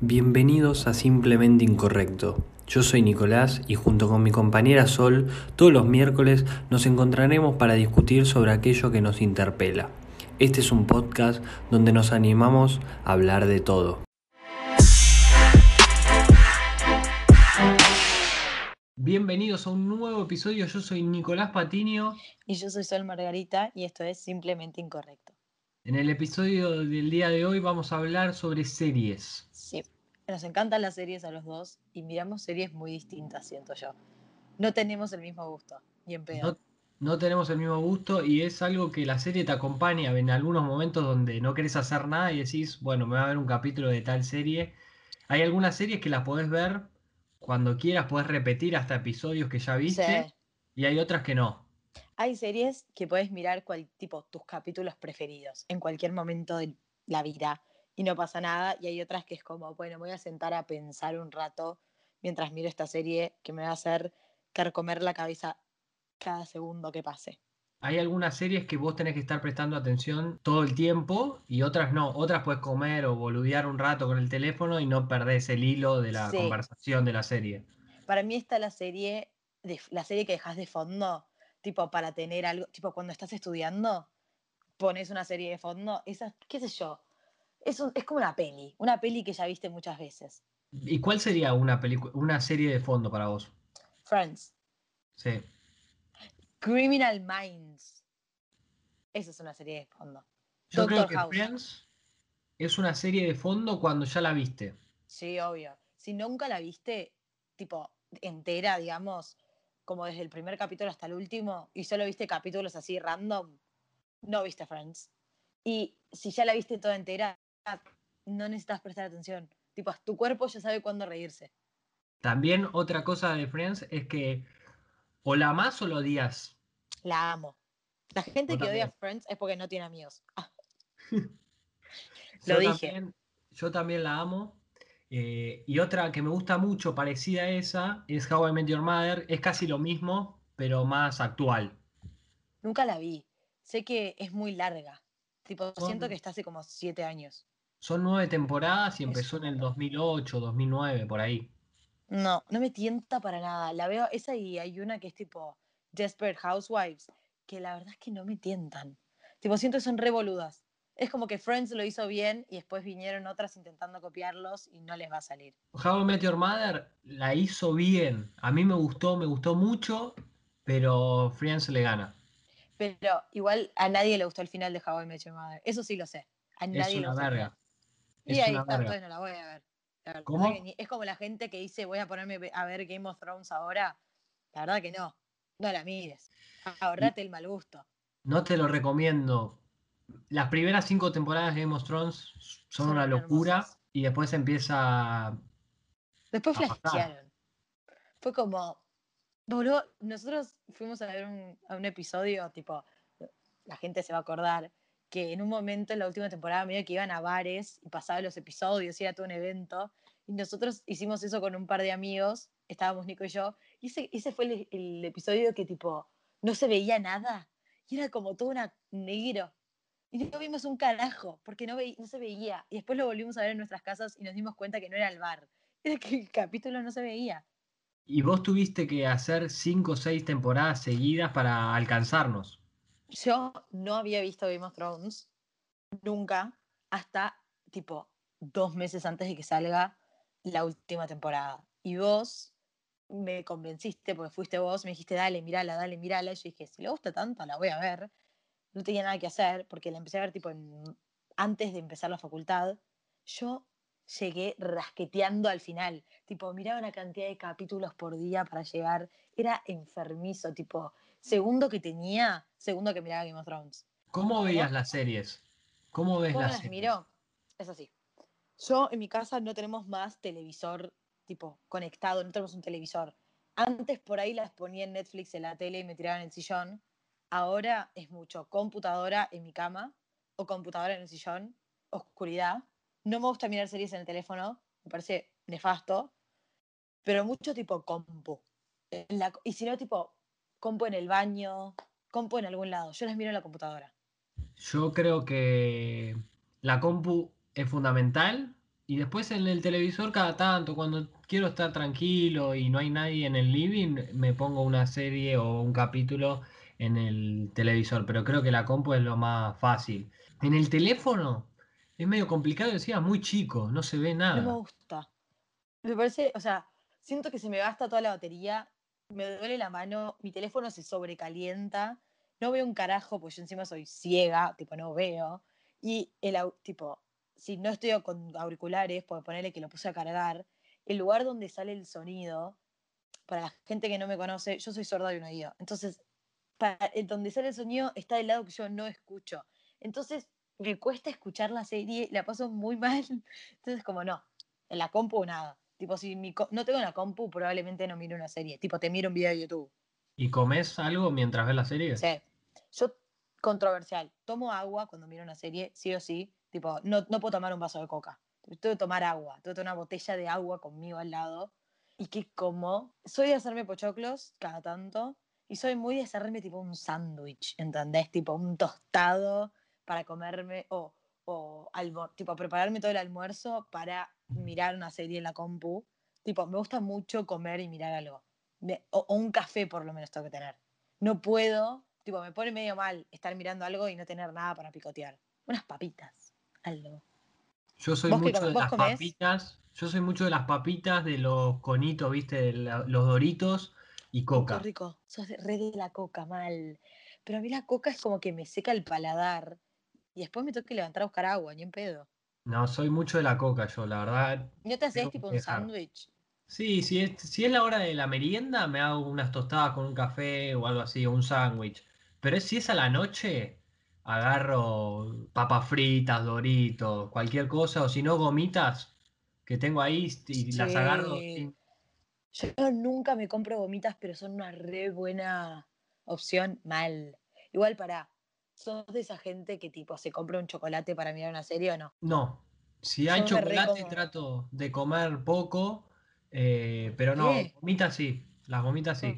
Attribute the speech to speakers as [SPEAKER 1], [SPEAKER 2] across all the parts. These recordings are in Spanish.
[SPEAKER 1] Bienvenidos a Simplemente Incorrecto. Yo soy Nicolás y junto con mi compañera Sol, todos los miércoles nos encontraremos para discutir sobre aquello que nos interpela. Este es un podcast donde nos animamos a hablar de todo. Bienvenidos a un nuevo episodio, yo soy Nicolás Patinio.
[SPEAKER 2] Y yo soy Sol Margarita y esto es Simplemente Incorrecto.
[SPEAKER 1] En el episodio del día de hoy vamos a hablar sobre series.
[SPEAKER 2] Sí, nos encantan las series a los dos y miramos series muy distintas, siento yo. No tenemos el mismo gusto, ni en pedo.
[SPEAKER 1] No, no tenemos el mismo gusto y es algo que la serie te acompaña en algunos momentos donde no querés hacer nada y decís, bueno, me va a ver un capítulo de tal serie. Hay algunas series que las podés ver cuando quieras, podés repetir hasta episodios que ya viste
[SPEAKER 2] Sí.
[SPEAKER 1] y hay otras que no.
[SPEAKER 2] Hay series que puedes mirar cual, tipo tus capítulos preferidos en cualquier momento de la vida y no pasa nada. Y hay otras que es como, bueno, me voy a sentar a pensar un rato mientras miro esta serie que me va a hacer carcomer la cabeza cada segundo que pase.
[SPEAKER 1] Hay algunas series que vos tenés que estar prestando atención todo el tiempo y otras no. Otras puedes comer o boludear un rato con el teléfono y no perdés el hilo de la
[SPEAKER 2] Sí.
[SPEAKER 1] conversación de la serie.
[SPEAKER 2] Para mí está la serie, de, la serie que dejas de fondo, tipo para tener algo, tipo cuando estás estudiando, pones una serie de fondo, esa, qué sé yo, es, un- es como una peli, una peli que ya viste muchas veces.
[SPEAKER 1] ¿Y cuál sería una una serie de fondo para vos?
[SPEAKER 2] Friends,
[SPEAKER 1] Sí.
[SPEAKER 2] Criminal Minds, esa es una serie de fondo.
[SPEAKER 1] Yo creo
[SPEAKER 2] Doctor
[SPEAKER 1] que
[SPEAKER 2] House.
[SPEAKER 1] Friends es una serie de fondo cuando ya la viste.
[SPEAKER 2] Sí, obvio. Si nunca la viste, tipo, entera, digamos, como desde el primer capítulo hasta el último, y solo viste capítulos así random, no viste Friends. Y si ya la viste toda entera, no necesitas prestar atención. Tipo, tu cuerpo ya sabe cuándo reírse.
[SPEAKER 1] También otra cosa de Friends es que o la amás o la odias.
[SPEAKER 2] La amo. La gente
[SPEAKER 1] Yo
[SPEAKER 2] que odia
[SPEAKER 1] también.
[SPEAKER 2] Friends es porque no tiene amigos. Ah,
[SPEAKER 1] Yo
[SPEAKER 2] Lo dije.
[SPEAKER 1] También, yo también la amo. Eh, y otra que me gusta mucho, parecida a esa, es How I Met Your Mother. Es casi lo mismo, pero más actual.
[SPEAKER 2] nunca la vi. Sé que es muy larga. Tipo, siento que está hace como siete años.
[SPEAKER 1] Son nueve temporadas y empezó en el
[SPEAKER 2] montón.
[SPEAKER 1] 2008, 2009, por ahí.
[SPEAKER 2] No, no me tienta para nada. La veo, esa y hay una que es tipo Desperate Housewives, que la verdad es que no me tientan. Tipo, siento que son revoludas. Es como que Friends lo hizo bien y después vinieron otras intentando copiarlos y no les va a salir.
[SPEAKER 1] How I Met Your Mother la hizo bien. A mí me gustó, me gustó mucho, pero Friends le gana.
[SPEAKER 2] Pero igual a nadie le gustó el final de How I Met Your Mother. Eso sí lo sé. A
[SPEAKER 1] Es
[SPEAKER 2] nadie le
[SPEAKER 1] una
[SPEAKER 2] gustó
[SPEAKER 1] verga.
[SPEAKER 2] Y
[SPEAKER 1] Es
[SPEAKER 2] ahí está, entonces no la voy a ver. La
[SPEAKER 1] ¿Cómo?
[SPEAKER 2] es como la gente que dice voy a ponerme a ver Game of Thrones ahora. La verdad que no. No la mires. Ahorrate el mal gusto.
[SPEAKER 1] No te lo recomiendo. Las primeras cinco temporadas de Game of Thrones son
[SPEAKER 2] Son
[SPEAKER 1] una locura
[SPEAKER 2] hermosas.
[SPEAKER 1] y después empieza
[SPEAKER 2] Después flashearon. Fue como. Boludo, nosotros fuimos a ver un, a un episodio, tipo, la gente se va a acordar, que en un momento en la última temporada medio que iban a bares y pasaban los episodios, y era todo un evento. Y nosotros hicimos eso con un par de amigos, estábamos Nico y yo, y ese, ese fue el, el episodio que tipo, no se veía nada. Y era como todo una negro. Y no vimos un carajo, porque no, se veía. Y después lo volvimos a ver en nuestras casas y nos dimos cuenta que no era el bar. Era que el capítulo no se veía.
[SPEAKER 1] Y vos tuviste que hacer cinco o seis temporadas seguidas para alcanzarnos.
[SPEAKER 2] Yo no había visto Game of Thrones nunca hasta tipo dos meses antes de que salga la última temporada. Y vos me convenciste, porque fuiste vos, me dijiste, dale, mirala, dale, mirala. Y yo dije, si le gusta tanto, la voy a ver. No tenía nada que hacer, porque la empecé a ver tipo en- antes de empezar la facultad. Yo llegué rasqueteando al final. Tipo, miraba una cantidad de capítulos por día para llegar. Era enfermizo, tipo, segundo que tenía, segundo que miraba Game of Thrones.
[SPEAKER 1] ¿Cómo
[SPEAKER 2] ¿Cómo?
[SPEAKER 1] veías las series? ¿Cómo ves
[SPEAKER 2] ¿Cómo
[SPEAKER 1] las
[SPEAKER 2] las
[SPEAKER 1] series?
[SPEAKER 2] miro? Es así. Yo en mi casa no tenemos más televisor tipo conectado, no tenemos un televisor. Antes por ahí las ponía en Netflix en la tele y me tiraban en el sillón. Ahora es mucho computadora en mi cama o computadora en el sillón, oscuridad. No me gusta mirar series en el teléfono, me parece nefasto, pero mucho tipo compu. La- y si no, tipo compu en el baño, compu en algún lado. Yo las miro en la computadora.
[SPEAKER 1] Yo creo que la compu es fundamental, Y después en el televisor cada tanto, cuando quiero estar tranquilo y no hay nadie en el living, me pongo una serie o un capítulo en el televisor, pero creo que la compu es lo más fácil. En el teléfono es medio complicado, decía, muy chico, no se ve nada.
[SPEAKER 2] No me gusta. Me parece, o sea, siento que se me gasta toda la batería, me duele la mano, mi teléfono se sobrecalienta, no veo un carajo, pues yo encima soy ciega, tipo, no veo. Y el tipo, si no estoy con auriculares, puedo ponerle que lo puse a cargar, el lugar donde sale el sonido, para la gente que no me conoce, yo soy sorda de un oído. Entonces, para, donde sale el sonido está del lado que yo no escucho. Entonces, me cuesta escuchar la serie, la paso muy mal. Entonces, como no, en la compu nada. Tipo, si no tengo la compu, probablemente no miro una serie. Tipo, te miro un video de YouTube.
[SPEAKER 1] ¿Y comes algo mientras ves la serie?
[SPEAKER 2] Sí. Yo, controversial, tomo agua cuando miro una serie, sí o sí. Tipo, no, no puedo tomar un vaso de coca. Tengo que tomar agua. Tengo que tener una botella de agua conmigo al lado. Y que como, soy de hacerme pochoclos cada tanto. Y soy muy de hacerme tipo un sándwich, ¿entendés? Tipo un tostado para comerme o, o tipo prepararme todo el almuerzo para mirar una serie en la compu. Tipo, me gusta mucho comer y mirar algo. o, un café por lo menos tengo que tener. No puedo, tipo, me pone medio mal estar mirando algo y no tener nada para picotear. Unas papitas, algo.
[SPEAKER 1] Yo soy mucho de las papitas. Yo soy mucho de las papitas, de los conitos, viste, los doritos y coca.
[SPEAKER 2] Qué rico, sos re de la coca, mal. Pero a mí la coca es como que me seca el paladar y después me tengo que levantar a buscar agua, ni en pedo.
[SPEAKER 1] No, soy mucho de la coca yo, la verdad.
[SPEAKER 2] ¿No te haces tipo un sándwich?
[SPEAKER 1] Sí, si es, si es la hora de la merienda, me hago unas tostadas con un café o algo así, o un sándwich. Pero si es a la noche, agarro papas fritas, doritos, cualquier cosa, o si no, gomitas que tengo ahí y las agarro.
[SPEAKER 2] Yo nunca me compro gomitas, pero son una re buena opción, mal. Igual para, ¿Sos de esa gente que tipo se compra un chocolate para mirar una serie o no?
[SPEAKER 1] No. Si hay chocolate trato de comer poco, eh, pero no, gomitas sí. Las gomitas sí.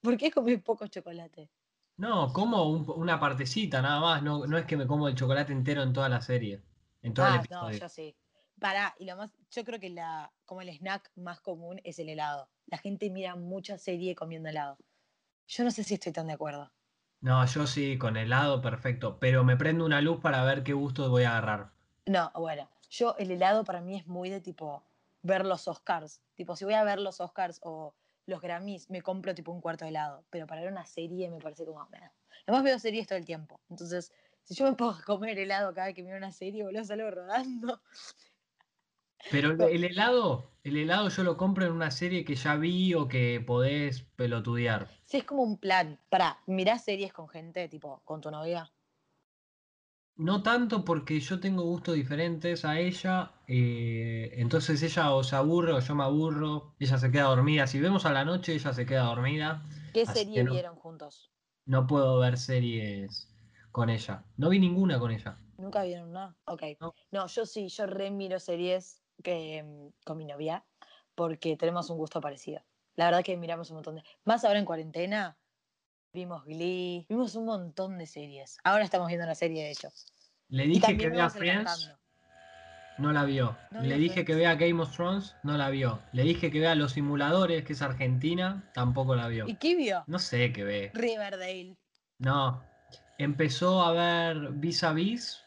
[SPEAKER 2] ¿Por, qué comes poco chocolate?
[SPEAKER 1] No, como una partecita nada más. No, no es que me como el chocolate entero en toda la serie. En todo el ah, episodio.
[SPEAKER 2] No, yo sí. Para, y lo más, yo creo que la, como el snack más común es el helado. La gente mira mucha serie comiendo helado. Yo no sé si estoy tan de acuerdo.
[SPEAKER 1] No, yo sí, con helado perfecto, pero me prendo una luz para ver qué gusto voy a agarrar.
[SPEAKER 2] No, bueno, yo el helado para mí es muy de tipo ver los Oscars. Tipo, si voy a ver los Oscars o los Grammys, me compro tipo un cuarto de helado, pero para ver una serie me parece como... Además veo series todo el tiempo, entonces si yo me puedo comer helado cada vez que miro una serie, boludo, salgo rodando.
[SPEAKER 1] Pero el helado, el helado yo lo compro en una serie que ya vi o que podés pelotudear.
[SPEAKER 2] Sí, es como un plan. Para, ¿mirás series con gente, tipo, con tu novia?
[SPEAKER 1] No tanto porque yo tengo gustos diferentes a ella, eh, entonces ella o se aburre o yo me aburro, ella se queda dormida. Si vemos a la noche, ella se queda dormida.
[SPEAKER 2] ¿Qué serie vieron juntos?
[SPEAKER 1] No puedo ver series con ella. No vi ninguna con ella.
[SPEAKER 2] ¿Nunca vieron nada? Ok. no yo sí, yo re miro series que, mm, con mi novia porque tenemos un gusto parecido. La verdad que miramos un montón de... Más ahora en cuarentena, vimos Glee, vimos un montón de series. Ahora estamos viendo una serie, de hecho.
[SPEAKER 1] Le dije que vea Friends, no la vio. Le dije que vea Game of Thrones, no la vio. Le dije que vea Los Simuladores, que es Argentina, tampoco la vio.
[SPEAKER 2] ¿Y qué vio?
[SPEAKER 1] No sé qué ve.
[SPEAKER 2] Riverdale.
[SPEAKER 1] No. Empezó a ver Vis a Vis,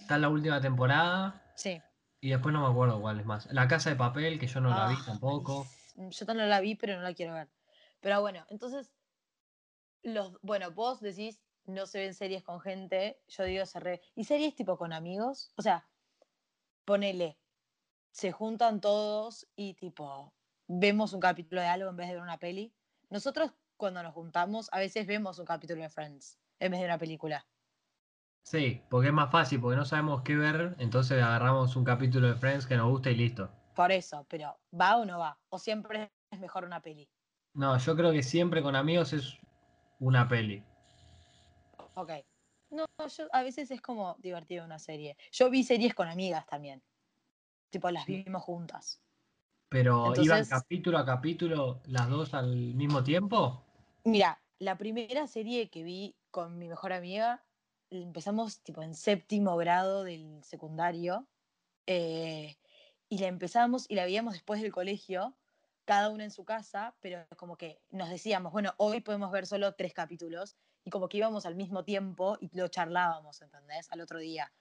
[SPEAKER 1] está en la última temporada.
[SPEAKER 2] Sí.
[SPEAKER 1] Y después no me acuerdo cuál es más. La casa de papel, que yo no la vi ah, tampoco.
[SPEAKER 2] Yo también la vi, pero no la quiero ver. Pero bueno, entonces, los, bueno, vos decís, no se ven series con gente, yo digo, se re... ¿Y series tipo con amigos? O sea, ponele, se juntan todos y tipo, vemos un capítulo de algo en vez de ver una peli. Nosotros cuando nos juntamos, a veces vemos un capítulo de Friends en vez de una película.
[SPEAKER 1] Sí, porque es más fácil, porque no sabemos qué ver, entonces agarramos un capítulo de Friends que nos gusta y listo.
[SPEAKER 2] Por eso, pero ¿va o no va? ¿O siempre es mejor una peli?
[SPEAKER 1] No, yo creo que siempre con amigos es una peli.
[SPEAKER 2] Ok. No, yo a veces es como divertido una serie. Yo vi series con amigas también. Tipo, las vimos juntas.
[SPEAKER 1] ¿Pero iban capítulo a capítulo las dos al mismo tiempo?
[SPEAKER 2] Mira, la primera serie que vi con mi mejor amiga empezamos tipo en séptimo grado del secundario. Eh, y la empezamos y la veíamos después del colegio, cada una en su casa, pero como que nos decíamos, bueno, hoy podemos ver solo tres capítulos y como que íbamos al mismo tiempo y lo charlábamos, ¿entendés? Al otro día.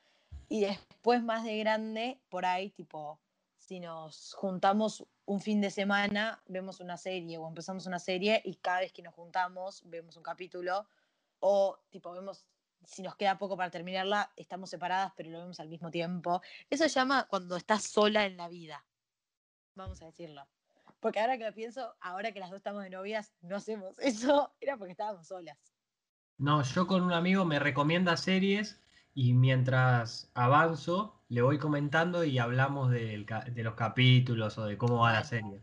[SPEAKER 2] Y después más de grande, por ahí, tipo, si nos juntamos un fin de semana, vemos una serie o empezamos una serie y cada vez que nos juntamos vemos un capítulo o tipo vemos si nos queda poco para terminarla, estamos separadas pero lo vemos al mismo tiempo. Eso se llama cuando estás sola en la vida, vamos a decirlo. Porque ahora que lo pienso, ahora que las dos estamos de novias, no hacemos eso, era porque estábamos solas.
[SPEAKER 1] No, yo con un amigo me recomienda series y mientras avanzo le voy comentando y hablamos de, los capítulos o de cómo va la serie.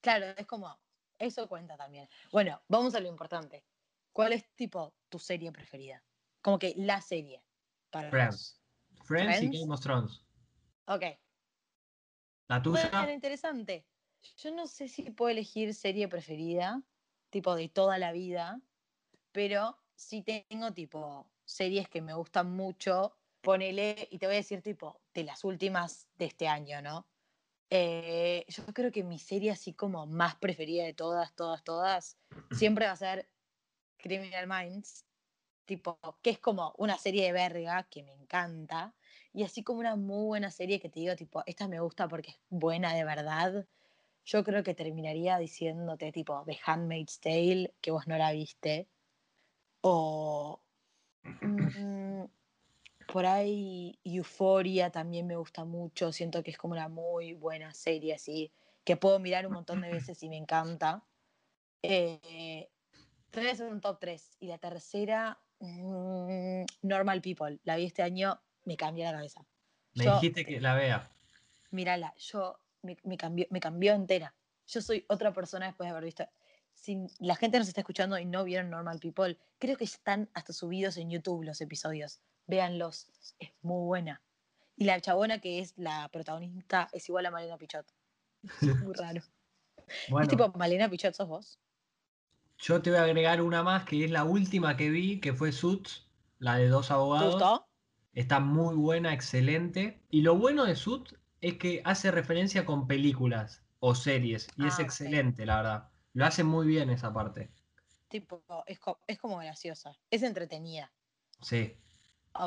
[SPEAKER 2] Claro, es como, eso cuenta también. Bueno, vamos a lo importante. ¿Cuál es tipo tu serie preferida? Como que la serie.
[SPEAKER 1] Para Friends. Friends. y Game of Thrones.
[SPEAKER 2] Ok.
[SPEAKER 1] ¿La tuya?
[SPEAKER 2] Bueno, interesante. Yo no sé si puedo elegir serie preferida, tipo de toda la vida, pero sí tengo tipo series que me gustan mucho. Ponele, y te voy a decir tipo, de las últimas de este año, ¿no? Eh, yo creo que mi serie así como más preferida de todas, todas, todas, siempre va a ser Criminal Minds, tipo, que es como una serie de verga que me encanta, y así como una muy buena serie que te digo, tipo, esta me gusta porque es buena de verdad, yo creo que terminaría diciéndote tipo The Handmaid's Tale, que vos no la viste, o mm, por ahí Euphoria también me gusta mucho, siento que es como una muy buena serie así, que puedo mirar un montón de veces y me encanta. Eh, tres un top 3 y la tercera mm, Normal People, la vi este año, me cambió la cabeza.
[SPEAKER 1] Me dijiste que la vea.
[SPEAKER 2] Mírala, yo me, cambió, me cambió entera. Yo soy otra persona después de haber visto. Si la gente nos está escuchando y no vieron Normal People, creo que están hasta subidos en YouTube los episodios. Véanlos, es muy buena. Y la chabona que es la protagonista es igual a Malena Pichot. muy raro. Es tipo, Malena Pichot, ¿sos vos?
[SPEAKER 1] Yo te voy a agregar una más que es la última que vi, que fue Suits, la de dos abogados. ¿Te gustó? Está muy buena, excelente. Y lo bueno de Suits es que hace referencia con películas o series y es ah, excelente, la verdad. Lo hace muy bien esa parte.
[SPEAKER 2] Tipo, es, como graciosa, es entretenida.
[SPEAKER 1] Sí.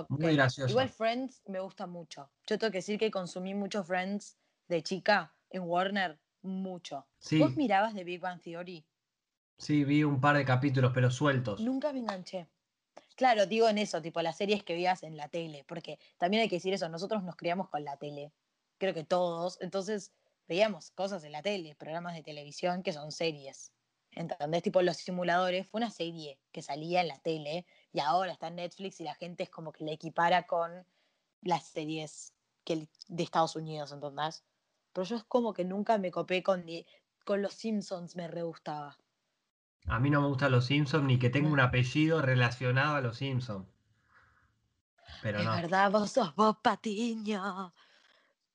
[SPEAKER 1] Muy graciosa.
[SPEAKER 2] Igual Friends me gusta mucho. Yo tengo que decir que consumí mucho Friends de chica en Warner, mucho. ¿Vos mirabas de Big Bang Theory?
[SPEAKER 1] Sí, vi un par de capítulos, pero sueltos.
[SPEAKER 2] Nunca me enganché. Claro, digo en eso, tipo las series que veías en la tele, porque también hay que decir eso, nosotros nos criamos con la tele creo que todos, entonces veíamos cosas en la tele, programas de televisión que son series. ¿Entendés? Tipo Los Simuladores fue una serie que salía en la tele y ahora está en Netflix y la gente es como que la equipara con las series que, de Estados Unidos, ¿entendés? Pero yo es como que nunca me copé con, con Los Simpsons, me re gustaba.
[SPEAKER 1] A mí no me gustan Los Simpsons ni que tenga un apellido relacionado a Los Simpsons. Pero
[SPEAKER 2] es verdad, vos sos vos, Patiño.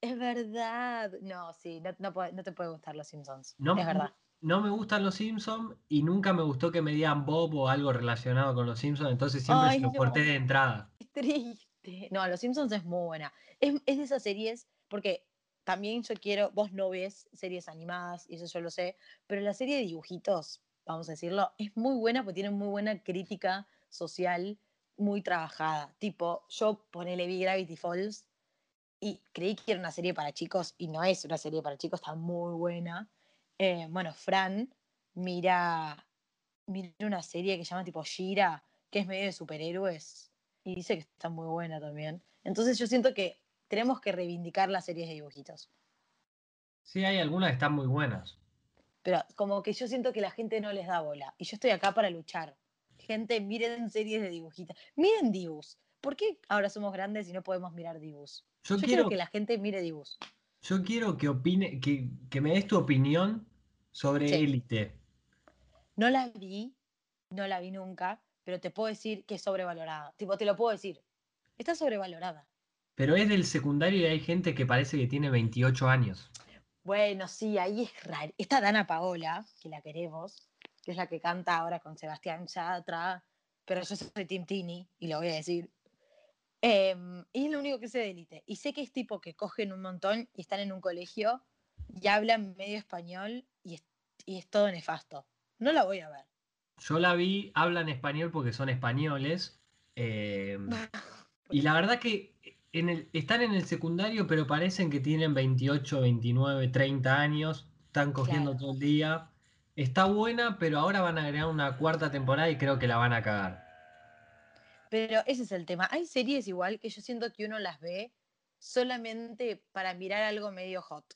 [SPEAKER 2] Es verdad. No, sí, no, no, te puede gustar los Simpsons. No, es verdad.
[SPEAKER 1] No me gustan los Simpsons y nunca me gustó que me digan Bob o algo relacionado con los Simpsons, entonces siempre lo corté de entrada.
[SPEAKER 2] Es triste. No, los Simpsons es muy buena. Es, es, de esas series, porque también yo quiero, vos no ves series animadas, y eso yo lo sé, pero la serie de dibujitos, vamos a decirlo, es muy buena porque tiene muy buena crítica social, muy trabajada. Tipo, yo ponele vi Gravity Falls y creí que era una serie para chicos y no es una serie para chicos, está muy buena. Eh, bueno, Fran mira, mira una serie que se llama tipo Shira, que es medio de superhéroes y dice que está muy buena también. Entonces yo siento que tenemos que reivindicar las series de dibujitos.
[SPEAKER 1] Sí, hay algunas que están muy buenas.
[SPEAKER 2] Pero como que yo siento que la gente no les da bola. Y yo estoy acá para luchar. Gente, miren series de dibujitos. Miren Dibus. ¿Por qué ahora somos grandes y no podemos mirar Dibus? Yo, quiero que la gente mire Dibus.
[SPEAKER 1] Yo quiero que opine, que, me des tu opinión sobre Élite.
[SPEAKER 2] No la vi, no la vi nunca, pero te puedo decir que es sobrevalorada. Tipo, te lo puedo decir. Está sobrevalorada.
[SPEAKER 1] Pero es del secundario y hay gente que parece que tiene 28 años.
[SPEAKER 2] Bueno, sí, ahí es raro. Está Dana Paola, que la queremos, que es la que canta ahora con Sebastián Chatra, pero yo soy Tim Tini y lo voy a decir. Em, y es lo único que sé de Elite. Y sé que es tipo que cogen un montón y están en un colegio y hablan medio español y es, y es todo nefasto. No la voy a ver.
[SPEAKER 1] Yo la vi, hablan español porque son españoles. eh, y la verdad que en el, están en el secundario, pero parecen que tienen 28, 29, 30 años. Están cogiendo
[SPEAKER 2] Claro.
[SPEAKER 1] todo el día. Está buena, pero ahora van a agregar una cuarta temporada y creo que la van a cagar.
[SPEAKER 2] Pero ese es el tema. Hay series igual que yo siento que uno las ve solamente para mirar algo medio hot.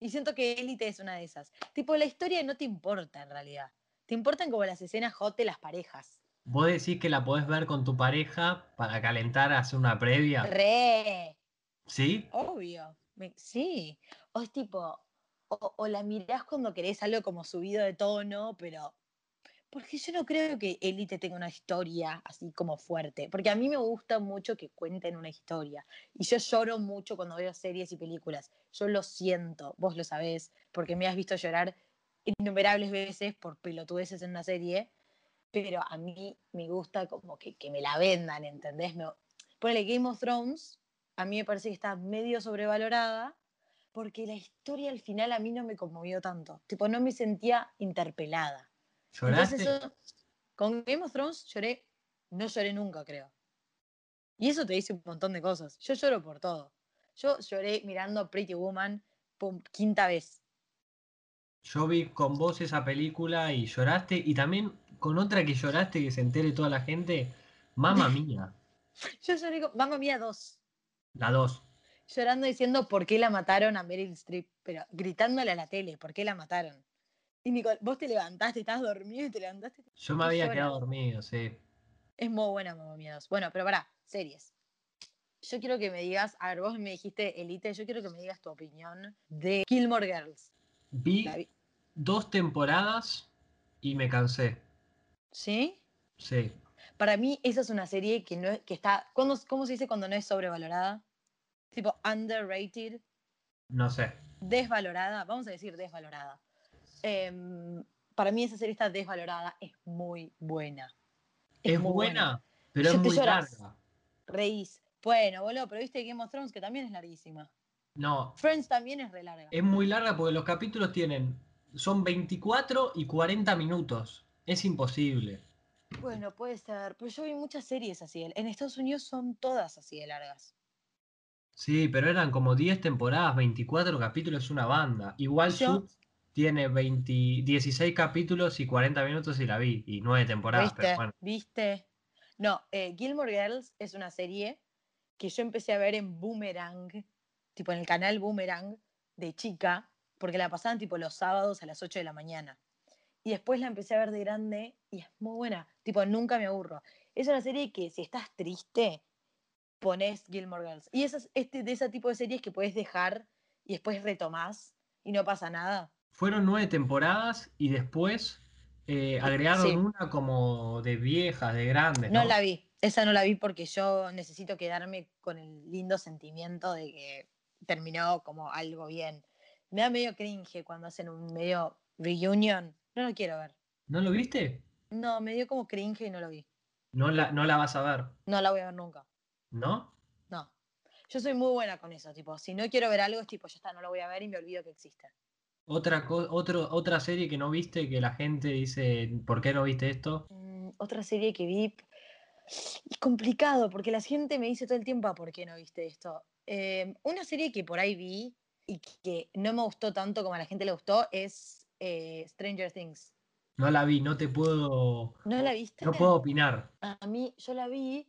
[SPEAKER 2] Y siento que Élite es una de esas. Tipo, la historia no te importa en realidad. Te importan como las escenas hot de las parejas.
[SPEAKER 1] ¿Vos decís que la podés ver con tu pareja para calentar, hacer una previa?
[SPEAKER 2] Re,
[SPEAKER 1] ¿Sí?
[SPEAKER 2] obvio. Me- sí. O es tipo, o, o la mirás cuando querés algo como subido de tono, pero. Porque yo no creo que Elite tenga una historia así como fuerte. Porque a mí me gusta mucho que cuenten una historia. Y yo lloro mucho cuando veo series y películas. Yo lo siento, vos lo sabés, porque me has visto llorar innumerables veces por pelotudeces en una serie. Pero a mí me gusta como que, que me la vendan, ¿entendés? Me, ponele Game of Thrones, a mí me parece que está medio sobrevalorada porque la historia al final a mí no me conmovió tanto. Tipo, no me sentía interpelada.
[SPEAKER 1] ¿Lloraste?
[SPEAKER 2] Entonces, con Game of Thrones lloré, no lloré nunca, creo. Y eso te dice un montón de cosas. Yo lloro por todo. Yo lloré mirando Pretty Woman por quinta vez.
[SPEAKER 1] Yo vi con vos esa película y lloraste, y también con otra que lloraste que se entere toda la gente, Mamma Mía,
[SPEAKER 2] Yo lloré con Mamma Mía 2,
[SPEAKER 1] la 2.
[SPEAKER 2] llorando diciendo por qué la mataron a Meryl Streep, pero gritándole a la tele, por qué la mataron. Y Nicole, vos te levantaste, estabas dormido y te levantaste.
[SPEAKER 1] Yo me
[SPEAKER 2] ¿Por qué
[SPEAKER 1] había quedado dormido, sí.
[SPEAKER 2] Es muy buena Mamma Mía 2. Bueno, pero pará, series. Yo quiero que me digas, a ver, vos me dijiste Elite, yo quiero que me digas tu opinión de Gilmore Girls.
[SPEAKER 1] Vi- dos temporadas y me cansé.
[SPEAKER 2] ¿Sí?
[SPEAKER 1] Sí.
[SPEAKER 2] Para mí esa es una serie que, no es- que está, ¿cómo, ¿cómo se dice cuando no es sobrevalorada? Tipo underrated,
[SPEAKER 1] No sé.
[SPEAKER 2] desvalorada, vamos a decir desvalorada. Em, para mí esa serie está desvalorada, es muy buena.
[SPEAKER 1] Es,
[SPEAKER 2] muy
[SPEAKER 1] buena, pero
[SPEAKER 2] Yo
[SPEAKER 1] es muy
[SPEAKER 2] lloras.
[SPEAKER 1] larga.
[SPEAKER 2] Reís. Bueno, boludo, pero viste Game of Thrones que también es larguísima.
[SPEAKER 1] No,
[SPEAKER 2] Friends también es re larga.
[SPEAKER 1] es muy larga porque los capítulos tienen. Son 24 y 40 minutos. Es imposible.
[SPEAKER 2] Bueno, puede ser, pero yo vi muchas series así. En Estados Unidos son todas así de largas.
[SPEAKER 1] Sí, pero eran como 10 temporadas, 24 capítulos, es una banda. Igual
[SPEAKER 2] Yo-
[SPEAKER 1] Suits tiene 20 16 capítulos y 40 minutos y la vi. Y 9 temporadas,
[SPEAKER 2] ¿Viste?
[SPEAKER 1] pero bueno.
[SPEAKER 2] ¿Viste? No, eh, Gilmore Girls es una serie que yo empecé a ver en Boomerang, tipo en el canal Boomerang de chica, porque la pasaban tipo los sábados a las 8 de la mañana. Y después la empecé a ver de grande y es muy buena. Tipo, nunca me aburro. Es una serie que si estás triste, pones Gilmore Girls. Y esas, este, de ese tipo de series que puedes dejar y después retomás y no pasa nada.
[SPEAKER 1] Fueron 9 temporadas y después eh, agregaron
[SPEAKER 2] Sí.
[SPEAKER 1] una como de viejas, de grandes.
[SPEAKER 2] No
[SPEAKER 1] ¿no?
[SPEAKER 2] la vi, esa no la vi porque yo necesito quedarme con el lindo sentimiento de que terminó como algo bien. Me da medio cringe cuando hacen un medio reunion. No lo quiero ver.
[SPEAKER 1] ¿No lo viste?
[SPEAKER 2] No, me dio como cringe y no lo vi.
[SPEAKER 1] No la, no la vas a ver,
[SPEAKER 2] No la voy a ver nunca.
[SPEAKER 1] ¿no?
[SPEAKER 2] No. Yo soy muy buena con eso, tipo, si no quiero ver algo es tipo, ya está, no lo voy a ver y me olvido que existe.
[SPEAKER 1] Otra, otro, otra serie que no viste que la gente dice, ¿por qué no viste esto?
[SPEAKER 2] Mm, otra serie que vi. Es complicado porque la gente me dice todo el tiempo, "Ah, ¿por qué no viste esto? Eh, una serie que por ahí vi y que no me gustó tanto como a la gente le gustó es eh, Stranger Things.
[SPEAKER 1] No la vi, no te puedo,
[SPEAKER 2] ¿No la viste?
[SPEAKER 1] no puedo opinar.
[SPEAKER 2] A mí, yo la vi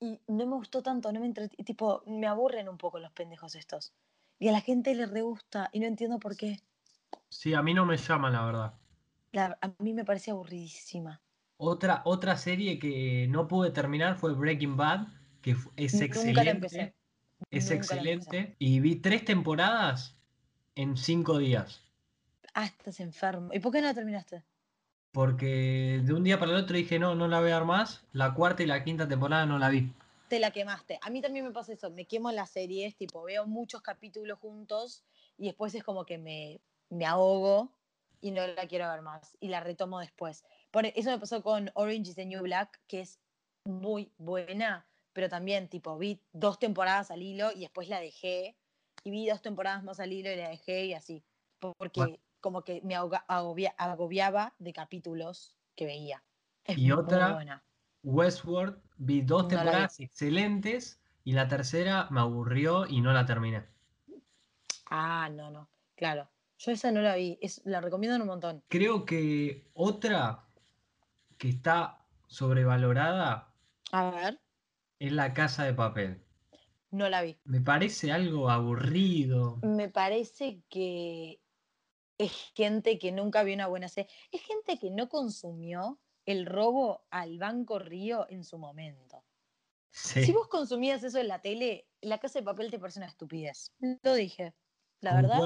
[SPEAKER 2] y no me gustó tanto, no me entret- tipo, me aburren un poco los pendejos estos. Y a la gente le re gusta y no entiendo por qué.
[SPEAKER 1] Sí, a mí no me llama, la verdad.
[SPEAKER 2] La- a mí me parece aburridísima.
[SPEAKER 1] Otra, otra serie que no pude terminar fue Breaking Bad, que es
[SPEAKER 2] Nunca
[SPEAKER 1] excelente.
[SPEAKER 2] la empecé.
[SPEAKER 1] Es
[SPEAKER 2] Nunca la
[SPEAKER 1] excelente. Y vi tres temporadas en cinco días.
[SPEAKER 2] Ah, estás enfermo. ¿Y por qué no la terminaste?
[SPEAKER 1] Porque de un día para el otro dije, no, no la voy a ver más. La cuarta y la quinta temporada no la vi.
[SPEAKER 2] te la quemaste. A mí también me pasa eso, me quemo las series, tipo, veo muchos capítulos juntos y después es como que me, me ahogo y no la quiero ver más y la retomo después. Por, eso me pasó con Orange is the New Black, que es muy buena, pero también, tipo, vi dos temporadas al hilo y después la dejé, y vi dos temporadas más al hilo y la dejé y así, porque
[SPEAKER 1] Bueno.
[SPEAKER 2] Como que me agobia- agobiaba de capítulos que veía. Es
[SPEAKER 1] Y otra-
[SPEAKER 2] buena.
[SPEAKER 1] Westworld, vi dos
[SPEAKER 2] No la vi.
[SPEAKER 1] temporadas excelentes y la tercera me aburrió y no la terminé.
[SPEAKER 2] Ah, no, no, claro. Yo esa no la vi, es, la recomiendo un montón.
[SPEAKER 1] Creo que otra que está sobrevalorada
[SPEAKER 2] A ver,
[SPEAKER 1] es La Casa de Papel.
[SPEAKER 2] no la vi.
[SPEAKER 1] Me parece algo aburrido.
[SPEAKER 2] Me parece que es gente que nunca vio una buena serie. Es gente que no consumió el robo al Banco Río en su momento.
[SPEAKER 1] Sí,
[SPEAKER 2] Si vos consumías eso en la tele, la casa de papel te parece una estupidez. Lo dije. La verdad,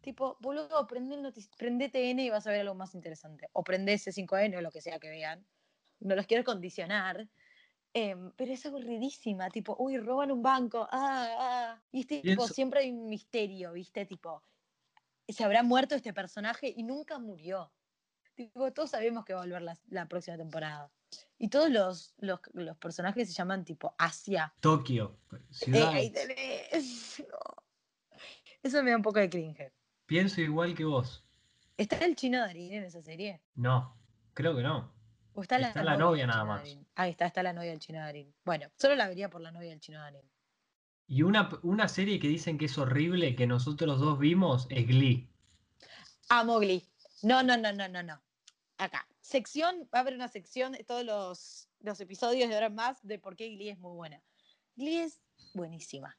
[SPEAKER 2] tipo, boludo, prende, prende TN y vas a ver algo más interesante. O prende C5N o lo que sea que vean. No los quiero condicionar. Em, pero es aburridísima, tipo, uy, roban un banco, ah, ah. Y este, tipo, siempre hay un misterio, ¿viste? Tipo, se habrá muerto este personaje y nunca murió. Tipo, todos sabemos que va a volver la, la próxima temporada. Y todos los, los, los personajes se llaman tipo Asia.
[SPEAKER 1] Tokio,
[SPEAKER 2] Eh,
[SPEAKER 1] ciudad.
[SPEAKER 2] ahí tenés. No. Eso me da un poco de cringe.
[SPEAKER 1] Pienso igual que vos.
[SPEAKER 2] ¿Está el chino Darín en esa serie?
[SPEAKER 1] No, creo que no.
[SPEAKER 2] ¿O está la,
[SPEAKER 1] Está la novia nada más.
[SPEAKER 2] Darín? Ahí está, está la novia del chino Darín. Bueno, solo la vería por la novia del chino Darín.
[SPEAKER 1] Y una, una serie que dicen que es horrible, que nosotros dos vimos, es Glee.
[SPEAKER 2] Amo Glee. No, no, no, no, no, no. Acá. Sección, va a haber una sección de todos los, los episodios de ahora más de por qué Glee es muy buena. Glee es buenísima.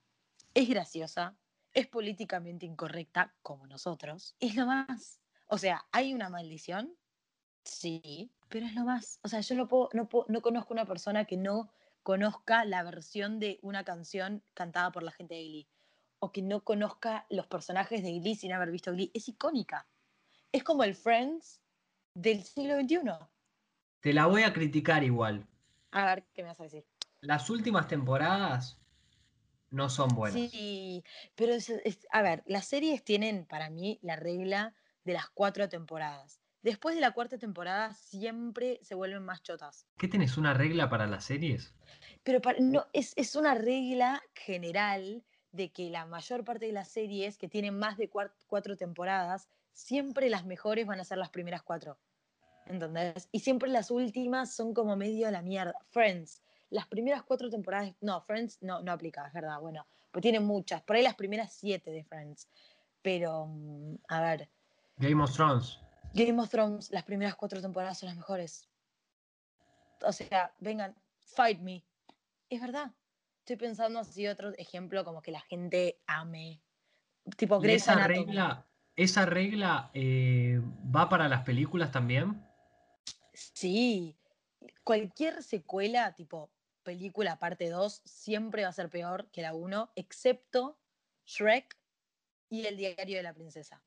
[SPEAKER 2] Es graciosa. Es políticamente incorrecta, como nosotros. Es lo más. O sea, ¿hay una maldición? Sí, pero es lo más. O sea, yo no, puedo, no, puedo- no conozco una persona que no conozca la versión de una canción cantada por la gente de Glee. O que no conozca los personajes de Glee sin haber visto Glee. Es icónica. Es como el Friends del siglo XXI.
[SPEAKER 1] Te la voy a criticar igual.
[SPEAKER 2] A ver, ¿qué me vas a decir?
[SPEAKER 1] Las últimas temporadas no son buenas.
[SPEAKER 2] Sí, pero es- es- a ver, las series tienen para mí la regla de las cuatro temporadas. Después de la cuarta temporada siempre se vuelven más chotas.
[SPEAKER 1] ¿Qué tenés una regla para las series?
[SPEAKER 2] Pero para- no, es, es una regla general de que la mayor parte de las series que tienen más de cuatro temporadas, siempre las mejores van a ser las primeras cuatro. ¿Entendés? Y siempre las últimas son como medio a la mierda. Friends, las primeras cuatro temporadas, no, Friends no, no aplica, es verdad, bueno, pues tiene muchas, por ahí las primeras siete de Friends. Pero, mm, a ver,
[SPEAKER 1] Game of Thrones.
[SPEAKER 2] Game of Thrones, las primeras cuatro temporadas son las mejores. O sea, vengan, fight me. Es verdad. Estoy pensando así otro ejemplo como que la gente ame. Tipo
[SPEAKER 1] ¿Y
[SPEAKER 2] Grey's
[SPEAKER 1] esa
[SPEAKER 2] Anatomy.
[SPEAKER 1] regla, esa regla eh, va para las películas también?
[SPEAKER 2] Sí. Cualquier secuela, tipo película parte 2, siempre va a ser peor que la 1, excepto Shrek y El diario de la princesa.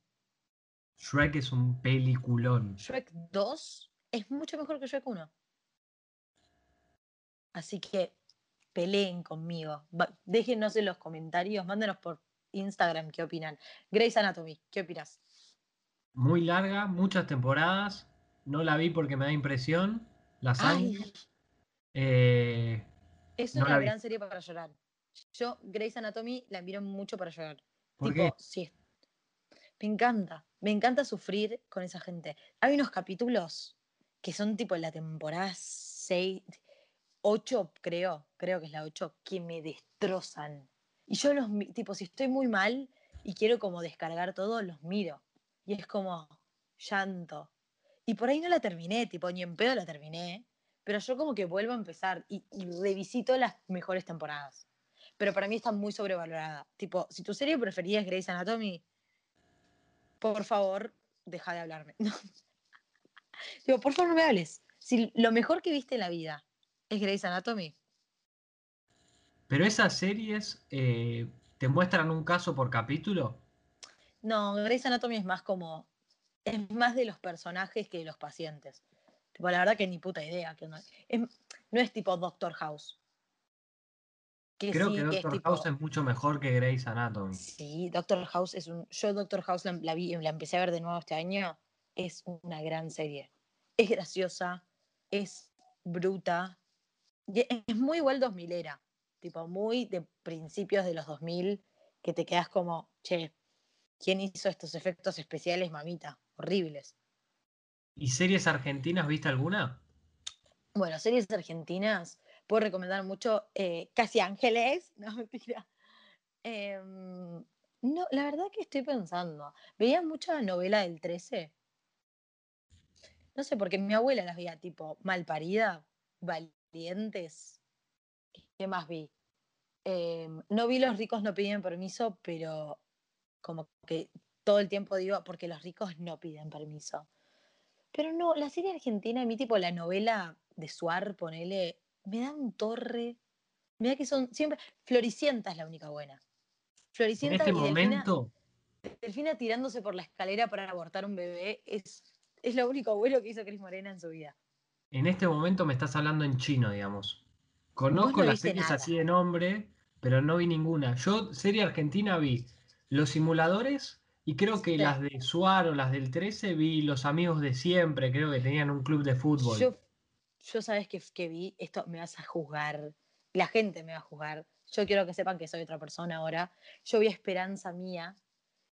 [SPEAKER 1] Shrek es un peliculón.
[SPEAKER 2] Shrek 2 es mucho mejor que Shrek 1. Así que peleen conmigo. Déjenos en los comentarios, mándenos por Instagram qué opinan. Grey's Anatomy, ¿qué opinas?
[SPEAKER 1] Muy larga, muchas temporadas. No la vi porque me da impresión. La sangre. Eh,
[SPEAKER 2] es
[SPEAKER 1] no
[SPEAKER 2] una
[SPEAKER 1] vi.
[SPEAKER 2] gran serie para llorar. Yo, Grey's Anatomy, la miro mucho para llorar.
[SPEAKER 1] ¿Por
[SPEAKER 2] tipo,
[SPEAKER 1] qué?
[SPEAKER 2] Me encanta. Me encanta sufrir con esa gente. Hay unos capítulos que son tipo la temporada 6, 8, creo, creo que es la 8, que me destrozan. Y yo los, tipo, si estoy muy mal y quiero como descargar todo, los miro. Y es como llanto. Y por ahí no la terminé, tipo, ni en pedo la terminé. Pero yo como que vuelvo a empezar y, y revisito las mejores temporadas. Pero para mí está muy sobrevalorada. Tipo, si tu serie preferida es Grey's Anatomy, por favor, deja de hablarme. Digo, por favor, no me hables. Si lo mejor que viste en la vida es Grey's Anatomy,
[SPEAKER 1] Pero esas series eh, te muestran un caso por capítulo.
[SPEAKER 2] no, Grey's Anatomy es más como. Es más de los personajes que de los pacientes. Tipo, la verdad que ni puta idea. Que no, es, no es tipo Doctor House. Que
[SPEAKER 1] Creo
[SPEAKER 2] sí,
[SPEAKER 1] que
[SPEAKER 2] es
[SPEAKER 1] Doctor
[SPEAKER 2] tipo-
[SPEAKER 1] House es mucho mejor que Grey's Anatomy.
[SPEAKER 2] Sí, Doctor House es un. Yo Doctor House la, la vi, la empecé a ver de nuevo este año. Es una gran serie. Es graciosa, es bruta, Y es muy igual 2000 era, tipo muy de principios de los 2000, que te quedas como, che, ¿quién hizo estos efectos especiales, mamita? Horribles.
[SPEAKER 1] ¿Y series argentinas viste alguna?
[SPEAKER 2] Bueno, series argentinas, puedo recomendar mucho eh, Casi Ángeles, no mentira. Em, no, la verdad que estoy pensando, veía mucha novela del 13. No sé, porque mi abuela las veía tipo Malparida, Valientes. ¿Qué más vi? Em, no vi Los ricos no piden permiso, pero como que todo el tiempo digo, porque los ricos no piden permiso. Pero no, la serie argentina, a mí tipo la novela de Suar, ponele, me da un torre. Mira que son siempre. Floricienta es la única buena.
[SPEAKER 1] En
[SPEAKER 2] Floricienta
[SPEAKER 1] este
[SPEAKER 2] y Delfina,
[SPEAKER 1] momento,
[SPEAKER 2] Delfina tirándose por la escalera para abortar un bebé es, es lo único bueno que hizo Cris Morena en su vida.
[SPEAKER 1] en este momento me estás hablando en chino, digamos. Conozco
[SPEAKER 2] no
[SPEAKER 1] las series
[SPEAKER 2] nada.
[SPEAKER 1] así de nombre, pero no vi ninguna. Yo, serie argentina, vi Los Simuladores y creo que
[SPEAKER 2] Sí.
[SPEAKER 1] las de Suar o las del 13 vi Los Amigos de Siempre, creo que tenían un club de fútbol.
[SPEAKER 2] Yo, yo sabes que, que vi, esto me vas a juzgar, la gente me va a juzgar. Yo quiero que sepan que soy otra persona ahora. Yo vi Esperanza Mía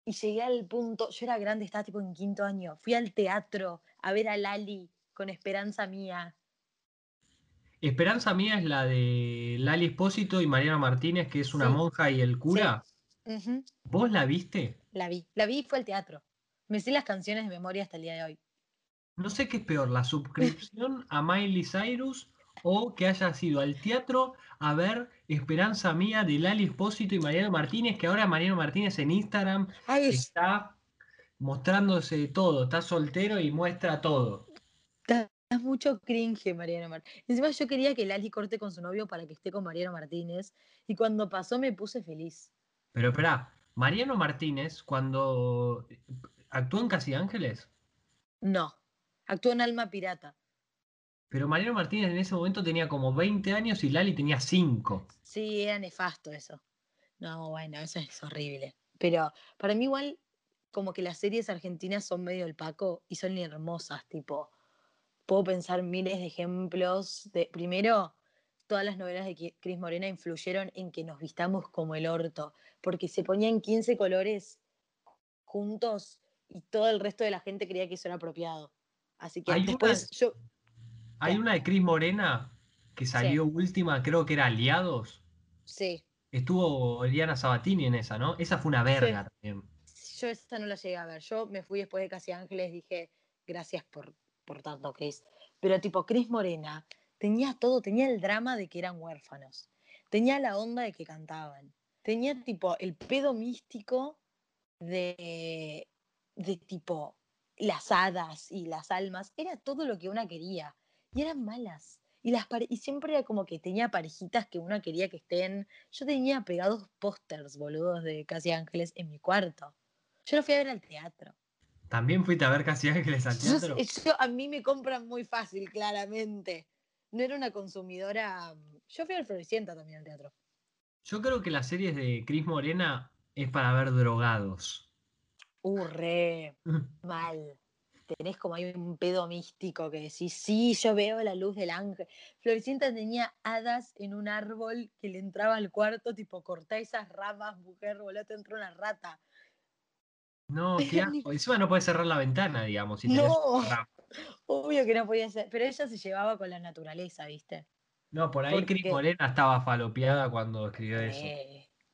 [SPEAKER 2] y llegué al punto, yo era grande, estaba tipo en quinto año. Fui al teatro a ver a Lali con Esperanza Mía.
[SPEAKER 1] Esperanza Mía es la de Lali Espósito y Mariano Martínez, que es una
[SPEAKER 2] Sí.
[SPEAKER 1] monja y el cura. ¿Vos la viste?
[SPEAKER 2] La vi, la vi y fue al teatro. Me sé las canciones de memoria hasta el día de hoy.
[SPEAKER 1] No sé qué es peor, la suscripción a Miley Cyrus o que haya sido al teatro a ver Esperanza Mía de Lali Espósito y Mariano Martínez, que ahora Mariano Martínez en Instagram
[SPEAKER 2] Ay,
[SPEAKER 1] está mostrándose todo, está soltero y muestra todo.
[SPEAKER 2] da mucho cringe, Mariano Martínez. Encima yo quería que Lali corte con su novio para que esté con Mariano Martínez y cuando pasó me puse feliz.
[SPEAKER 1] Pero espera, Mariano Martínez, cuando actuó en Casi Ángeles,
[SPEAKER 2] No, actuó en Alma Pirata.
[SPEAKER 1] pero Mariano Martínez en ese momento tenía como 20 años y Lali tenía 5.
[SPEAKER 2] Sí, era nefasto eso. No, bueno, eso es horrible. Pero para mí igual como que las series argentinas son medio el paco y son hermosas, tipo, puedo pensar miles de ejemplos de, primero, todas las novelas de Cris Morena influyeron en que nos vistamos como el orto, porque se ponían 15 colores juntos y todo el resto de la gente creía que eso era apropiado. Así que
[SPEAKER 1] Hay
[SPEAKER 2] después yo,
[SPEAKER 1] Hay una de Cris Morena que salió última, creo que era Aliados.
[SPEAKER 2] sí,
[SPEAKER 1] Estuvo Eliana Sabatini en esa, ¿no? Esa fue una verga también.
[SPEAKER 2] Yo esta no la llegué a ver. Yo me fui después de Casi Ángeles, dije, gracias por, por tanto, Chris. Pero tipo, Chris Morena tenía todo, tenía el drama de que eran huérfanos, tenía la onda de que cantaban, tenía tipo el pedo místico de, de tipo las hadas y las almas, era todo lo que una quería. Y eran malas. Y, las y siempre era como que tenía parejitas que una quería que estén. Yo tenía pegados pósters, boludos, de Casi Ángeles en mi cuarto. Yo lo fui a ver al teatro.
[SPEAKER 1] También fuiste a ver Casi Ángeles al
[SPEAKER 2] Yo-
[SPEAKER 1] teatro.
[SPEAKER 2] yo- a mí me compran muy fácil, claramente. No era una consumidora. Yo fui al Floricienta también al teatro.
[SPEAKER 1] Yo creo que las series de Cris Morena es para ver drogados.
[SPEAKER 2] Uh, re mal. Tenés como hay un pedo místico que decís, sí, yo veo la luz del ángel. Floricienta tenía hadas en un árbol que le entraba al cuarto, tipo, cortá esas ramas, mujer, boludo, te entró una rata.
[SPEAKER 1] No, qué asco. Encima no puedes cerrar la ventana, digamos. si
[SPEAKER 2] No. Obvio que no podía ser, pero ella se llevaba con la naturaleza, ¿viste?
[SPEAKER 1] No, por ahí Cris Morena estaba falopeada cuando escribió eso.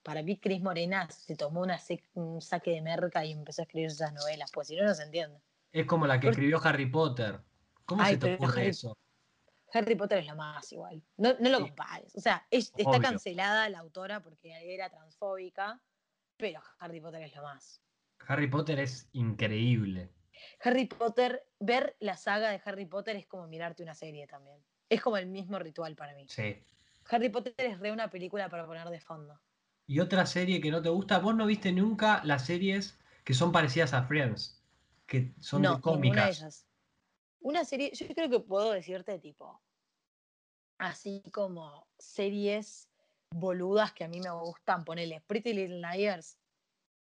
[SPEAKER 2] Para mí, Cris Morena se tomó una un saque de merca y empezó a escribir esas novelas, pues si no, no se entiende.
[SPEAKER 1] Es como la que escribió Harry Potter. ¿Cómo
[SPEAKER 2] Ay,
[SPEAKER 1] se te ocurre
[SPEAKER 2] Harry-
[SPEAKER 1] eso?
[SPEAKER 2] Harry Potter es lo más igual. No, no lo
[SPEAKER 1] Sí.
[SPEAKER 2] compares. O sea, es- está cancelada la autora porque era transfóbica, pero Harry Potter es lo más.
[SPEAKER 1] Harry Potter es increíble.
[SPEAKER 2] Harry Potter, ver la saga de Harry Potter es como mirarte una serie también. Es como el mismo ritual para mí.
[SPEAKER 1] Sí.
[SPEAKER 2] Harry Potter es re una película para poner de fondo.
[SPEAKER 1] Y otra serie que no te gusta, vos no viste nunca las series que son parecidas a Friends, que son
[SPEAKER 2] no,
[SPEAKER 1] de
[SPEAKER 2] de
[SPEAKER 1] cómicas.
[SPEAKER 2] ellas. Una serie, yo creo que puedo decirte tipo, así como series boludas que a mí me gustan, ponele Pretty Little Liars,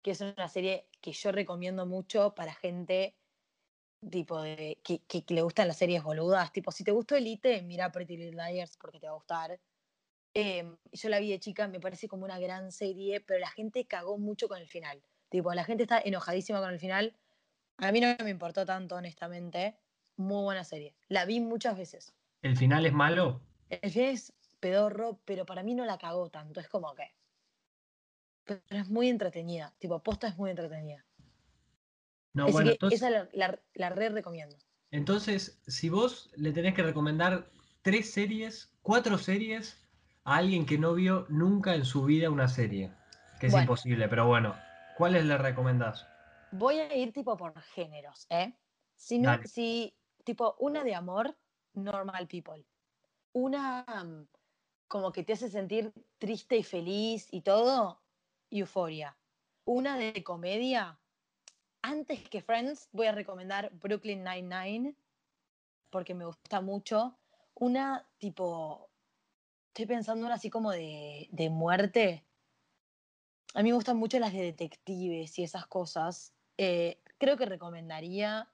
[SPEAKER 2] que es una serie que yo recomiendo mucho para gente tipo de que, que le gustan las series boludas. Tipo, si te gustó Elite, mira Pretty Little Liars porque te va a gustar. Em, yo la vi de chica, me parece como una gran serie, pero la gente cagó mucho con el final. Tipo, la gente está enojadísima con el final. A mí no me importó tanto, honestamente. Muy buena serie. La vi muchas veces.
[SPEAKER 1] ¿El final es malo?
[SPEAKER 2] El final es pedorro, pero para mí no la cagó tanto. Es como que. Pero es muy entretenida. Tipo, posta es muy entretenida.
[SPEAKER 1] No,
[SPEAKER 2] Así
[SPEAKER 1] bueno,
[SPEAKER 2] que
[SPEAKER 1] entonces,
[SPEAKER 2] esa la, la- la re recomiendo.
[SPEAKER 1] entonces, si vos le tenés que recomendar tres series, cuatro series a alguien que no vio nunca en su vida una serie, que es
[SPEAKER 2] Bueno.
[SPEAKER 1] imposible, pero bueno, ¿cuáles le recomendás?
[SPEAKER 2] Voy a ir tipo por géneros, ¿eh? Si no, si, tipo, una de amor, Normal People. Una mm, como que te hace sentir triste y feliz y todo, Euforia. Una de comedia, antes que Friends, voy a recomendar Brooklyn Nine-Nine, porque me gusta mucho. Una tipo, estoy pensando una así como de, de muerte. A mí me gustan mucho las de detectives y esas cosas. Eh, creo que recomendaría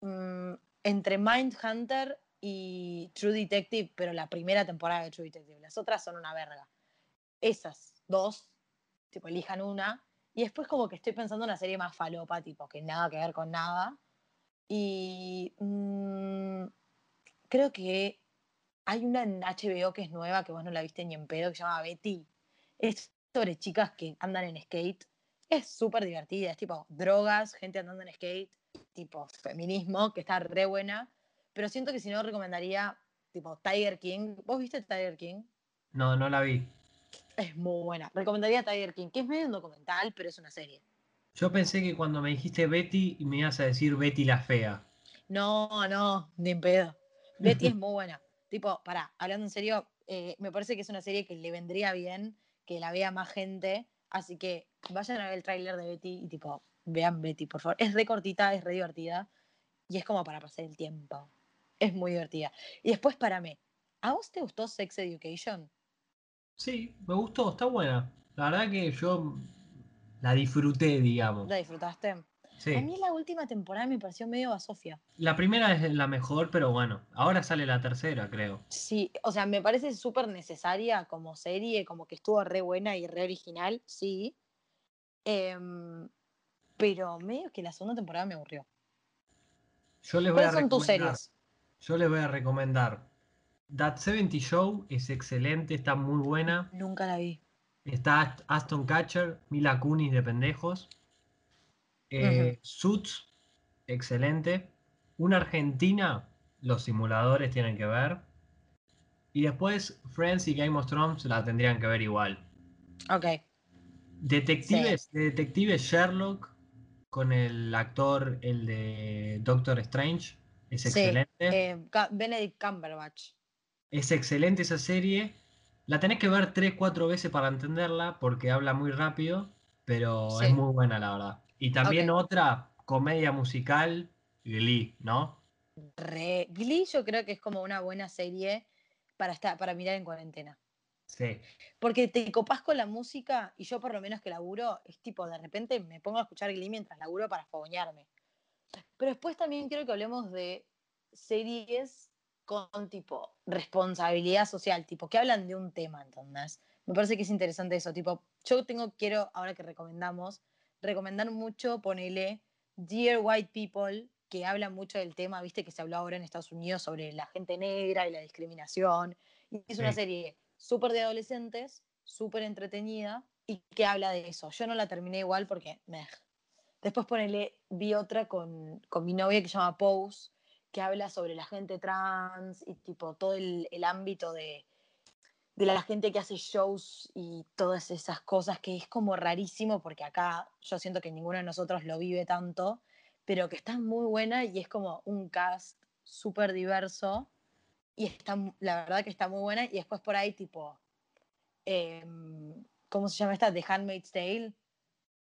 [SPEAKER 2] mm, entre Mindhunter y True Detective, pero la primera temporada de True Detective. Las otras son una verga. Esas dos, tipo, elijan una. Y después como que estoy pensando en una serie más falopa, tipo, que nada que ver con nada. Y mm, creo que hay una en HBO que es nueva, que vos no la viste ni en pedo, que se llama Betty. Es sobre chicas que andan en skate. Es súper divertida, es tipo drogas, gente andando en skate, tipo feminismo, que está re buena. Pero siento que si no recomendaría, tipo Tiger King. ¿Vos viste Tiger King?
[SPEAKER 1] No, no la vi.
[SPEAKER 2] Es muy buena. Recomendaría Tiger King, que es medio un documental, pero es una serie.
[SPEAKER 1] Yo pensé que cuando me dijiste Betty me ibas a decir Betty la fea.
[SPEAKER 2] No, no, ni en pedo. Betty es muy buena. Tipo, pará, hablando en serio, eh, me parece que es una serie que le vendría bien que la vea más gente. Así que vayan a ver el tráiler de Betty y tipo, vean Betty, por favor. Es re cortita, es re divertida. Y es como para pasar el tiempo. Es muy divertida. Y después, párame. ¿A vos te gustó Sex Education?
[SPEAKER 1] Sí, me gustó, está buena. La verdad que yo la disfruté, digamos.
[SPEAKER 2] ¿La disfrutaste? A mí la última temporada me pareció medio basofia.
[SPEAKER 1] La primera es la mejor, pero bueno, ahora sale la tercera, creo.
[SPEAKER 2] Sí, o sea, me parece súper necesaria como serie, como que estuvo re buena y re original, sí. Em, pero medio que la segunda temporada me aburrió.
[SPEAKER 1] Yo les voy a
[SPEAKER 2] ¿Cuáles son tus series?
[SPEAKER 1] Yo les voy a recomendar. That 70 Show es excelente, está muy buena.
[SPEAKER 2] Nunca la vi.
[SPEAKER 1] Está Ast- Aston Catcher, Mila Kunis de pendejos. Eh. Suits, excelente. Una Argentina, los simuladores tienen que ver. Y después Friends y Game of Thrones la tendrían que ver igual.
[SPEAKER 2] Ok.
[SPEAKER 1] Detectives, de detectives Sherlock con el actor, el de Doctor Strange, es
[SPEAKER 2] Sí,
[SPEAKER 1] excelente.
[SPEAKER 2] eh, Benedict Cumberbatch.
[SPEAKER 1] Es excelente esa serie. La tenés que ver 3-4 veces para entenderla porque habla muy rápido, pero
[SPEAKER 2] Sí.
[SPEAKER 1] es muy buena la verdad. Y también otra comedia musical, Glee, ¿no?
[SPEAKER 2] Re. Glee yo creo que es como una buena serie para, estar, para mirar en cuarentena.
[SPEAKER 1] Sí.
[SPEAKER 2] Porque te copás con la música y yo por lo menos que laburo, es tipo, de repente me pongo a escuchar Glee mientras laburo para fogonearme. Pero después también quiero que hablemos de series con tipo responsabilidad social, tipo que hablan de un tema, ¿entendés? Me parece que es interesante eso, tipo, yo tengo, quiero, ahora que recomendamos, recomendar mucho, ponele Dear White People, que habla mucho del tema, viste, que se habló ahora en Estados Unidos sobre la gente negra y la discriminación. Y es una
[SPEAKER 1] Sí.
[SPEAKER 2] serie súper de adolescentes, súper entretenida y que habla de eso. Yo no la terminé igual porque meh. Después ponele, vi otra con, con mi novia que se llama Pose, que habla sobre la gente trans y tipo todo el, el ámbito de, de la gente que hace shows y todas esas cosas, que es como rarísimo porque acá yo siento que ninguno de nosotros lo vive tanto, pero que está muy buena y es como un cast súper diverso y está, la verdad que está muy buena y después por ahí tipo, em, ¿cómo se llama esta? The Handmaid's Tale,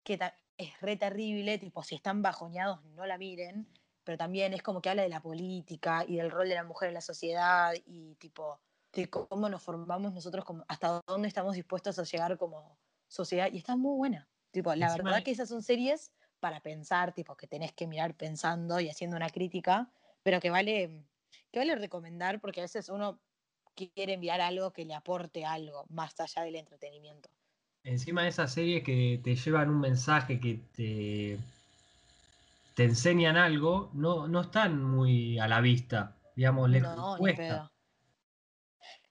[SPEAKER 2] que es re terrible, tipo, si están bajoneados no la miren, pero también es como que habla de la política y del rol de la mujer en la sociedad y tipo, de cómo nos formamos nosotros, como, hasta dónde estamos dispuestos a llegar como sociedad y está muy buena. Tipo, la
[SPEAKER 1] Encima
[SPEAKER 2] verdad que esas son series para pensar, tipo que tenés que mirar pensando y haciendo una crítica, pero que vale, que vale recomendar porque a veces uno quiere enviar algo que le aporte algo más allá del entretenimiento.
[SPEAKER 1] Encima de esas series que te llevan un mensaje, que te, te enseñan algo, no, no están muy a la vista. Digamos, les
[SPEAKER 2] No,
[SPEAKER 1] cuesta.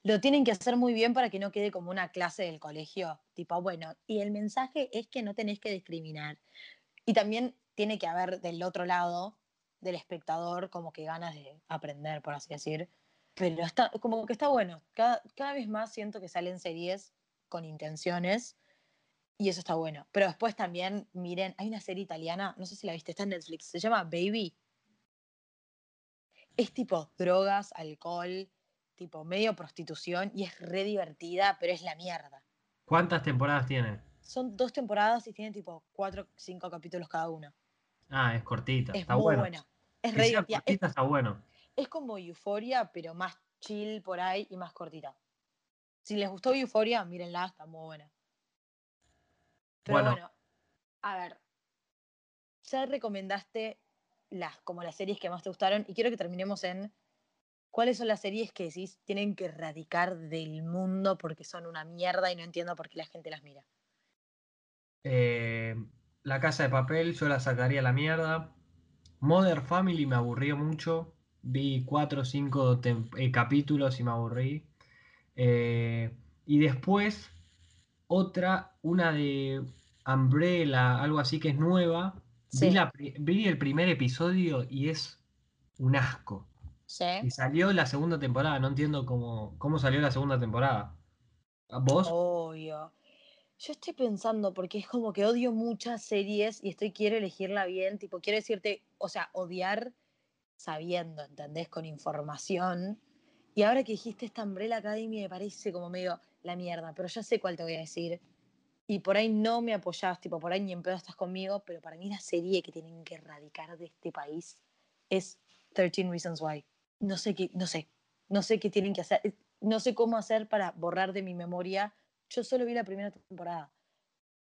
[SPEAKER 2] Lo tienen que hacer muy bien para que no quede como una clase del colegio. Tipo, bueno, y el mensaje es que no tenés que discriminar. Y también tiene que haber del otro lado, del espectador, como que ganas de aprender, por así decir. Pero está, como que está bueno. Cada, cada vez más siento que salen series con intenciones y eso está bueno. Pero después también, miren, hay una serie italiana, no sé si la viste, está en Netflix, se llama Baby. Es tipo drogas, alcohol, tipo medio prostitución y es re divertida, pero es la mierda.
[SPEAKER 1] ¿Cuántas temporadas tiene?
[SPEAKER 2] Son dos temporadas y tiene tipo cuatro, cinco capítulos cada una.
[SPEAKER 1] Ah, es cortita.
[SPEAKER 2] Es
[SPEAKER 1] está
[SPEAKER 2] muy
[SPEAKER 1] bueno.
[SPEAKER 2] buena. Es
[SPEAKER 1] Que
[SPEAKER 2] re divertida. Es,
[SPEAKER 1] cortita está bueno.
[SPEAKER 2] es como Euforia, pero más chill por ahí y más cortita. Si les gustó Euforia, mírenla, está muy buena. Pero
[SPEAKER 1] Bueno.
[SPEAKER 2] bueno, a ver. Ya recomendaste las, como las series que más te gustaron y quiero que terminemos en cuáles son las series que decís tienen que erradicar del mundo porque son una mierda y no entiendo por qué la gente las mira.
[SPEAKER 1] Eh, la casa de papel, yo la sacaría a la mierda. Mother Family me aburrió mucho. Vi cuatro o cinco eh, capítulos y me aburrí. Eh, y después, otra, una de Umbrella, algo así que es nueva.
[SPEAKER 2] Sí.
[SPEAKER 1] Vi, la pri- vi el primer episodio y es un asco.
[SPEAKER 2] ¿Sí?
[SPEAKER 1] Y salió la segunda temporada, no entiendo cómo, cómo salió la segunda temporada. ¿Vos?
[SPEAKER 2] Obvio. Yo estoy pensando, porque es como que odio muchas series y estoy, quiero elegirla bien, tipo, quiero decirte, o sea, odiar sabiendo, ¿entendés? Con información. Y ahora que dijiste esta Umbrella Academy me parece como medio la mierda, pero ya sé cuál te voy a decir. Y por ahí no me apoyás, tipo, por ahí ni en pedo estás conmigo, pero para mí la serie que tienen que erradicar de este país es 13 Reasons Why. No sé qué, no sé, no sé qué tienen que hacer, eh, no sé cómo hacer para borrar de mi memoria. Yo solo vi la primera temporada.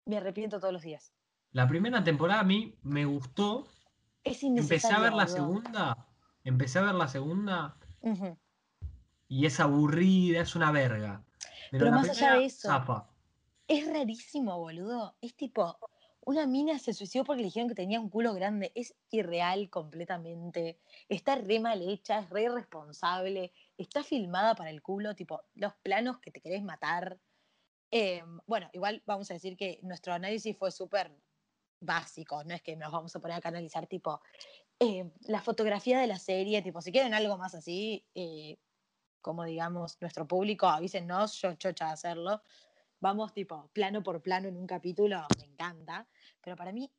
[SPEAKER 2] Me arrepiento todos los días.
[SPEAKER 1] La primera temporada a mí me gustó.
[SPEAKER 2] Es
[SPEAKER 1] Empecé a ver la segunda. Empecé a ver la segunda y es aburrida, es una verga. Pero,
[SPEAKER 2] más allá de eso. Es rarísimo, boludo. Es tipo, una mina se suicidó porque le dijeron que tenía un culo grande. Es irreal completamente. Está re mal hecha, es re irresponsable. Está filmada para el culo, tipo, los planos que te querés matar. Eh, bueno, igual vamos a decir que nuestro análisis fue súper básico. No es que nos vamos a poner a analizar, tipo, eh, la fotografía de la serie, tipo, si quieren algo más así, eh, como digamos, nuestro público, avísennos, yo chocha hacerlo vamos tipo plano por plano en un capítulo, me encanta, pero para mí,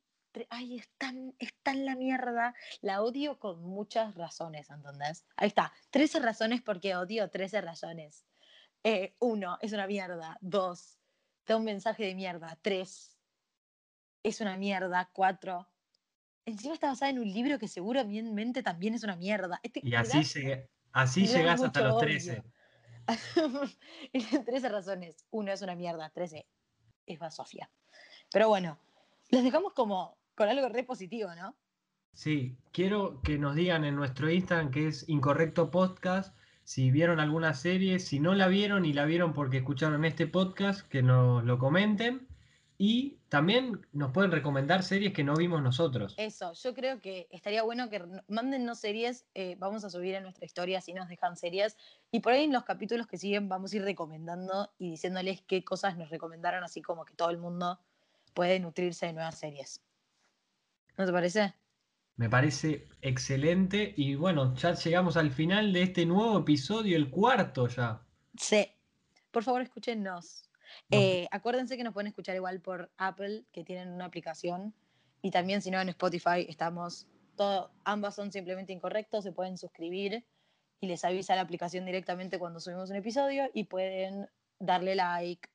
[SPEAKER 2] ay, es tan, es tan la mierda, la odio con muchas razones, ¿entendés? Ahí está, 13 razones porque odio 13 razones. Eh, uno, es una mierda, dos, da un mensaje de mierda, tres, es una mierda, cuatro, encima está basada en un libro que seguramente también es una mierda. Este,
[SPEAKER 1] Y así, llegué- así llegás hasta los
[SPEAKER 2] odio.
[SPEAKER 1] 13.
[SPEAKER 2] 13 razones. Uno es una mierda, 13 es basofia. Pero bueno, los dejamos como con algo re positivo, ¿no?
[SPEAKER 1] Sí, quiero que nos digan en nuestro Instagram que es Incorrecto Podcast, si vieron alguna serie, si no la vieron y la vieron porque escucharon este podcast, que nos lo comenten. Y también nos pueden recomendar series que no vimos nosotros.
[SPEAKER 2] Eso, yo creo que estaría bueno que mándennos series, eh, vamos a subir en nuestra historia si nos dejan series, y por ahí en los capítulos que siguen vamos a ir recomendando y diciéndoles qué cosas nos recomendaron, así como que todo el mundo puede nutrirse de nuevas series. ¿No te parece?
[SPEAKER 1] Me parece excelente. Y bueno, ya llegamos al final de este nuevo episodio, el cuarto ya.
[SPEAKER 2] Sí. Por favor, escúchenos. Eh, acuérdense que nos pueden escuchar igual por Apple, que tienen una aplicación. Y también, si no, en Spotify estamos. Todo, ambas son simplemente incorrectos. Se pueden suscribir y les avisa la aplicación directamente cuando subimos un episodio. Y pueden darle like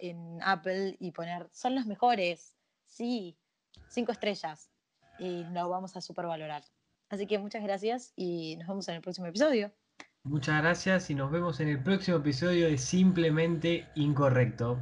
[SPEAKER 2] en Apple y poner. Son los mejores. Sí, cinco estrellas. Y lo vamos a supervalorar. Así que muchas gracias y nos vemos en el próximo episodio.
[SPEAKER 1] Muchas gracias y nos vemos en el próximo episodio de Simplemente Incorrecto.